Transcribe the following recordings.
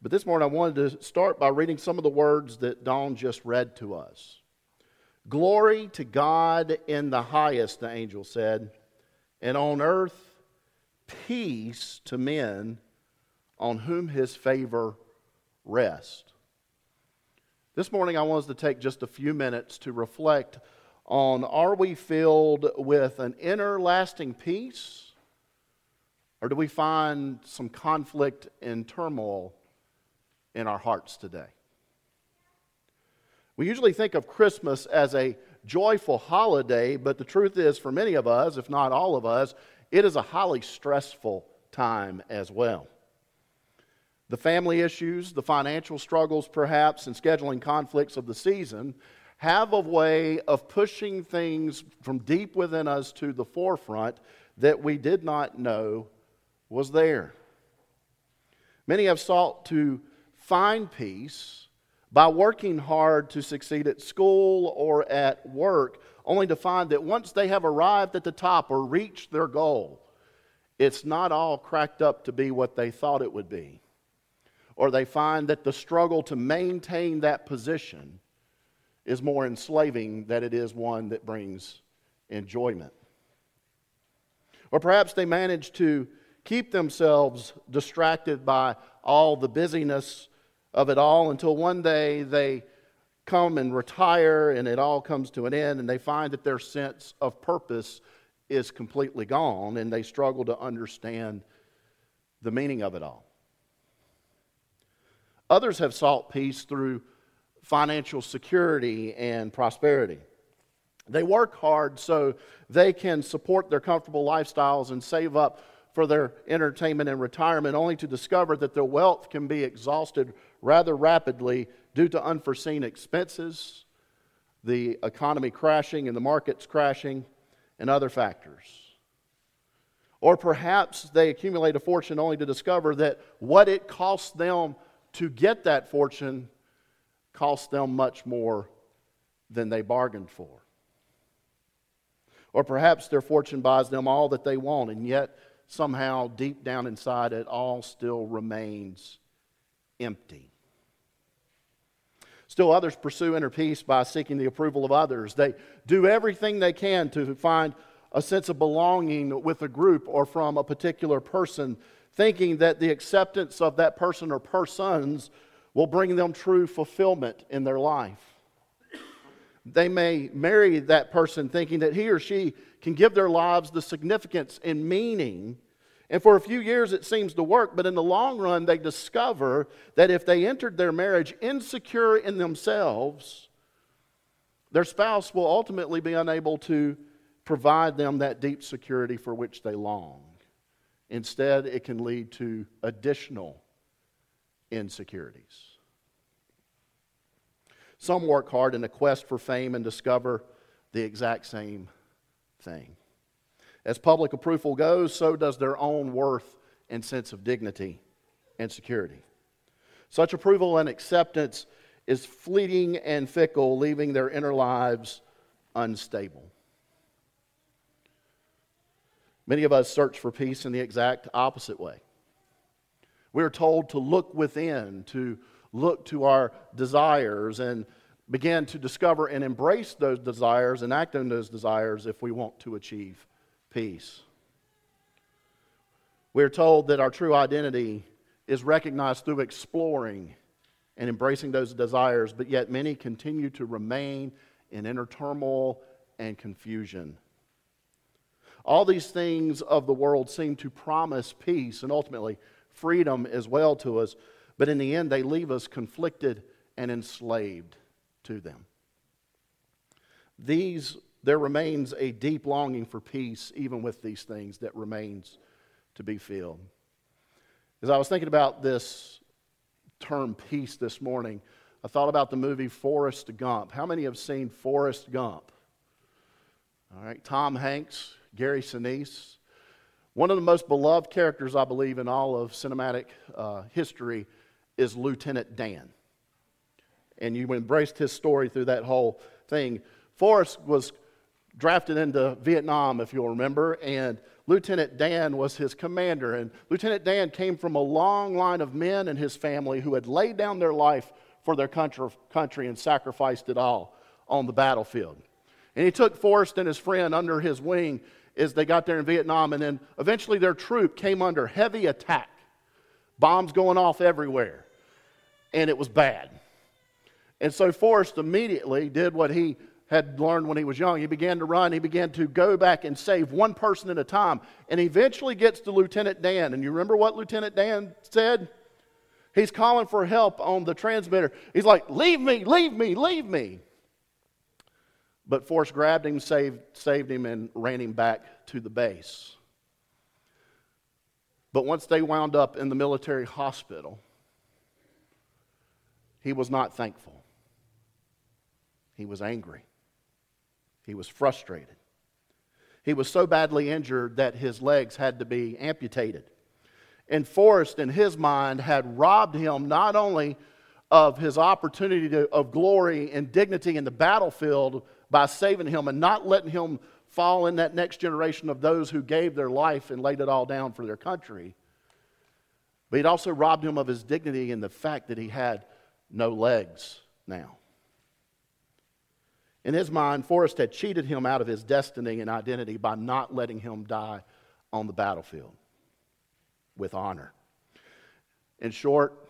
But this morning I wanted to start by reading some of the words that Dawn just read to us. Glory to God in the highest, the angel said, and on earth peace to men on whom his favor rests. This morning I want us to take just a few minutes to reflect on are we filled with an inner lasting peace or do we find some conflict and turmoil in our hearts today? We usually think of Christmas as a joyful holiday, but the truth is, for many of us, if not all of us, it is a highly stressful time as well. The family issues, the financial struggles, perhaps, and scheduling conflicts of the season have a way of pushing things from deep within us to the forefront that we did not know was there. Many have sought to find peace by working hard to succeed at school or at work, only to find that once they have arrived at the top or reached their goal, it's not all cracked up to be what they thought it would be. Or they find that the struggle to maintain that position is more enslaving than it is one that brings enjoyment. Or perhaps they manage to keep themselves distracted by all the busyness of it all until one day they come and retire and it all comes to an end and they find that their sense of purpose is completely gone and they struggle to understand the meaning of it all. Others have sought peace through financial security and prosperity. They work hard so they can support their comfortable lifestyles and save up for their entertainment and retirement, only to discover that their wealth can be exhausted rather rapidly due to unforeseen expenses, the economy crashing and the markets crashing, and other factors. Or perhaps they accumulate a fortune only to discover that what it costs them to get that fortune costs them much more than they bargained for. Or perhaps their fortune buys them all that they want, and yet somehow deep down inside it all still remains empty. Still, others pursue inner peace by seeking the approval of others. They do everything they can to find a sense of belonging with a group or from a particular person, thinking that the acceptance of that person or persons will bring them true fulfillment in their life. They may marry that person thinking that he or she can give their lives the significance and meaning and for a few years, it seems to work, but in the long run, they discover that if they entered their marriage insecure in themselves, their spouse will ultimately be unable to provide them that deep security for which they long. Instead, it can lead to additional insecurities. Some work hard in a quest for fame and discover the exact same thing. As public approval goes, so does their own worth and sense of dignity and security. Such approval and acceptance is fleeting and fickle, leaving their inner lives unstable. Many of us search for peace in the exact opposite way. We are told to look within, to look to our desires, and begin to discover and embrace those desires and act on those desires if we want to achieve peace. We're told that our true identity is recognized through exploring and embracing those desires, but yet many continue to remain in inner turmoil and confusion. All these things of the world seem to promise peace and ultimately freedom as well to us, but in the end, they leave us conflicted and enslaved to them. These there remains a deep longing for peace, even with these things, that remains to be filled. As I was thinking about this term peace this morning, I thought about the movie Forrest Gump. How many have seen Forrest Gump? All right, Tom Hanks, Gary Sinise. One of the most beloved characters, I believe, in all of cinematic uh, history is Lieutenant Dan. And you embraced his story through that whole thing. Forrest was drafted into Vietnam, if you'll remember, and Lieutenant Dan was his commander. And Lieutenant Dan came from a long line of men and his family who had laid down their life for their country and sacrificed it all on the battlefield. And he took Forrest and his friend under his wing as they got there in Vietnam, and then eventually their troop came under heavy attack. Bombs going off everywhere. And it was bad. And so Forrest immediately did what he had learned when he was young. He began to run. He began to go back and save one person at a time. And eventually gets to Lieutenant Dan. And you remember what Lieutenant Dan said? He's calling for help on the transmitter. He's like, Leave me, leave me, leave me. But Forrest grabbed him, saved, saved him, and ran him back to the base. But once they wound up in the military hospital, he was not thankful. He was angry. He was frustrated. He was so badly injured that his legs had to be amputated. And Forrest, in his mind, had robbed him not only of his opportunity to, of glory and dignity in the battlefield by saving him and not letting him fall in that next generation of those who gave their life and laid it all down for their country. But he'd also robbed him of his dignity in the fact that he had no legs now. In his mind, Forrest had cheated him out of his destiny and identity by not letting him die on the battlefield with honor. In short,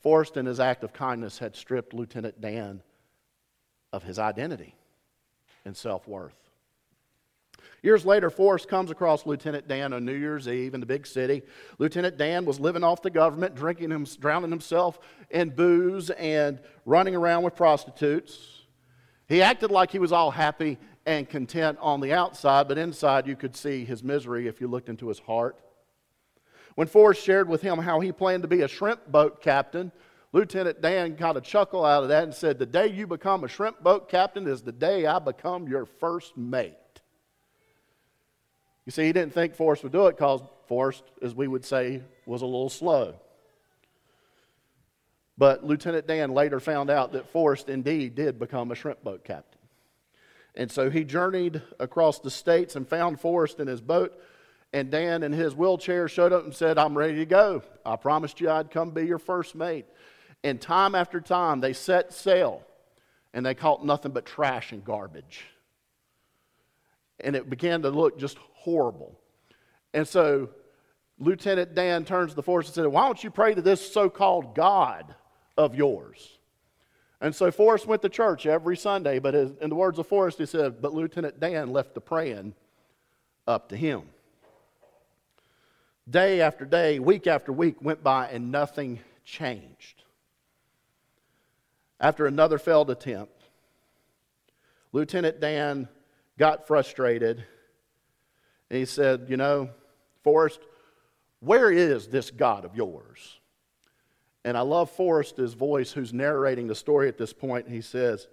Forrest, in his act of kindness, had stripped Lieutenant Dan of his identity and self worth. Years later, Forrest comes across Lieutenant Dan on New Year's Eve in the big city. Lieutenant Dan was living off the government, drinking him, drowning himself in booze, and running around with prostitutes. He acted like he was all happy and content on the outside, but inside you could see his misery if you looked into his heart. When Forrest shared with him how he planned to be a shrimp boat captain, Lieutenant Dan got a chuckle out of that and said, The day you become a shrimp boat captain is the day I become your first mate. You see, he didn't think Forrest would do it because Forrest, as we would say, was a little slow. But Lieutenant Dan later found out that Forrest indeed did become a shrimp boat captain. And so he journeyed across the states and found Forrest in his boat. And Dan in his wheelchair showed up and said, I'm ready to go. I promised you I'd come be your first mate. And time after time, they set sail and they caught nothing but trash and garbage. And it began to look just horrible. And so Lieutenant Dan turns to the Forrest and said, Why don't you pray to this so called God of yours. And so Forrest went to church every Sunday, but in the words of Forrest, he said, but Lieutenant Dan left the praying up to him. Day after day, week after week went by, and nothing changed. After another failed attempt, Lieutenant Dan got frustrated and he said, You know, Forrest, where is this God of yours? And I love Forrest's voice, who's narrating the story at this point. He says,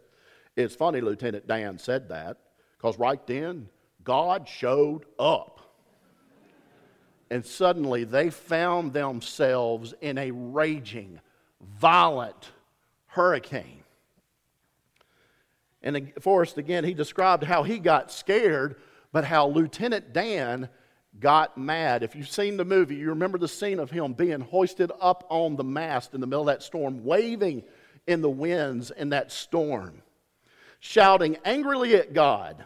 It's funny Lieutenant Dan said that, because right then, God showed up. And suddenly they found themselves in a raging, violent hurricane. And Forrest, again, he described how he got scared, but how Lieutenant Dan got mad. If you've seen the movie, you remember the scene of him being hoisted up on the mast in the middle of that storm, waving in the winds in that storm, shouting angrily at God,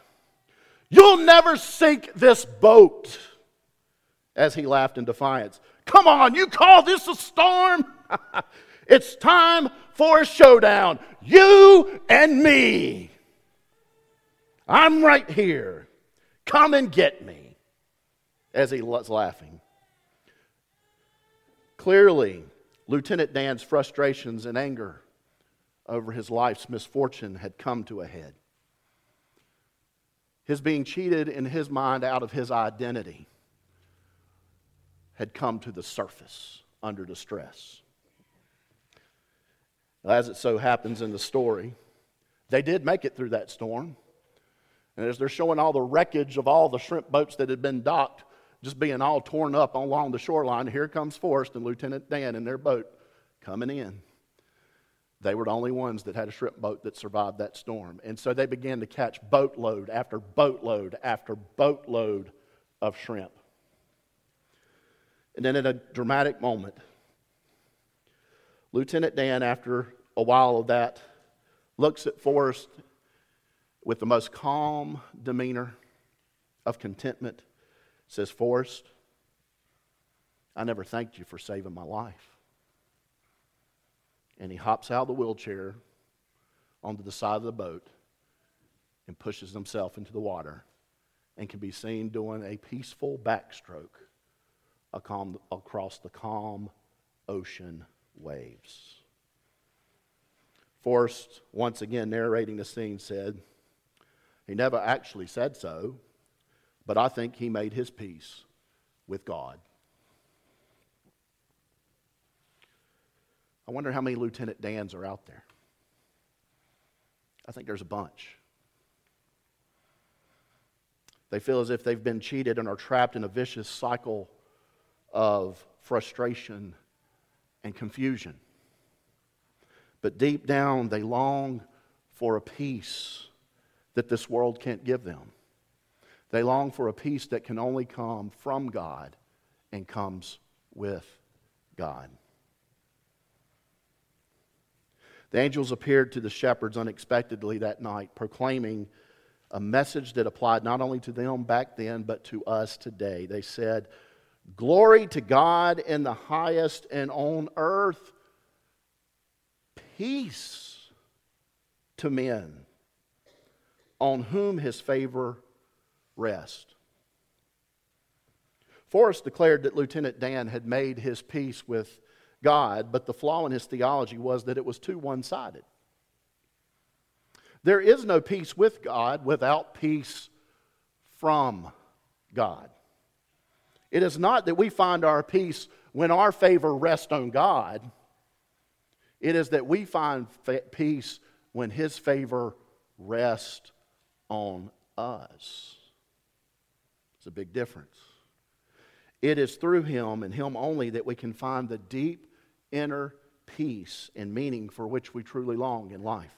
You'll never sink this boat, as he laughed in defiance. Come on, you call this a storm? it's time for a showdown. You and me. I'm right here. Come and get me as he was laughing. Clearly, Lieutenant Dan's frustrations and anger over his life's misfortune had come to a head. His being cheated in his mind out of his identity had come to the surface under distress. As it so happens in the story, they did make it through that storm. And as they're showing all the wreckage of all the shrimp boats that had been docked, just being all torn up along the shoreline. Here comes Forrest and Lieutenant Dan in their boat coming in. They were the only ones that had a shrimp boat that survived that storm. And so they began to catch boatload after boatload after boatload of shrimp. And then, at a dramatic moment, Lieutenant Dan, after a while of that, looks at Forrest with the most calm demeanor of contentment, says, Forrest, I never thanked you for saving my life. And he hops out of the wheelchair onto the side of the boat and pushes himself into the water and can be seen doing a peaceful backstroke across the calm ocean waves. Forrest, once again narrating the scene, said, He never actually said so, but I think he made his peace with God. I wonder how many Lieutenant Dans are out there. I think there's a bunch. They feel as if they've been cheated and are trapped in a vicious cycle of frustration and confusion. But deep down, they long for a peace that this world can't give them. They long for a peace that can only come from God and comes with God. The angels appeared to the shepherds unexpectedly that night, proclaiming a message that applied not only to them back then, but to us today. They said, Glory to God in the highest, and on earth, peace to men on whom his favor rests. Forrest declared that Lieutenant Dan had made his peace with God, but the flaw in his theology was that it was too one sided. There is no peace with God without peace from God. It is not that we find our peace when our favor rests on God, it is that we find peace when His favor rests on us. It's a big difference. It is through Him and Him only that we can find the deep inner peace and meaning for which we truly long in life.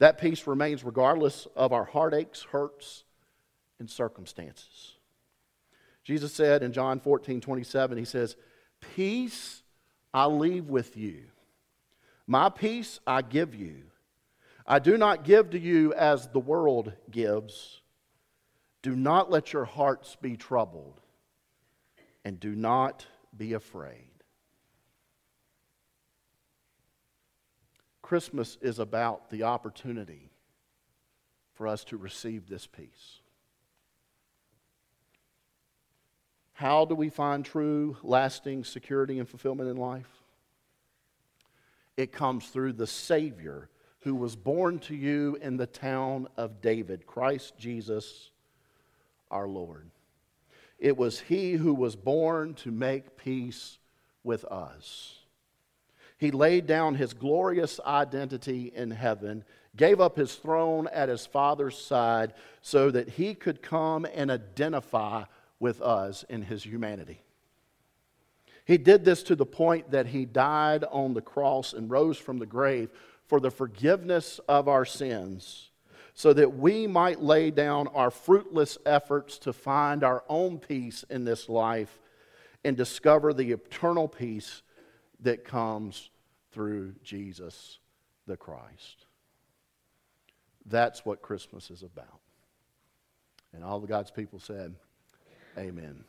That peace remains regardless of our heartaches, hurts, and circumstances. Jesus said in John 14, 27, He says, Peace I leave with you. My peace I give you. I do not give to you as the world gives. Do not let your hearts be troubled, and do not be afraid. Christmas is about the opportunity for us to receive this peace. How do we find true, lasting security and fulfillment in life? It comes through the Savior who was born to you in the town of David, Christ Jesus our Lord. It was He who was born to make peace with us. He laid down his glorious identity in heaven, gave up his throne at his Father's side so that he could come and identify with us in his humanity. He did this to the point that he died on the cross and rose from the grave for the forgiveness of our sins, so that we might lay down our fruitless efforts to find our own peace in this life and discover the eternal peace that comes through Jesus the Christ. That's what Christmas is about. And all the God's people said, Amen.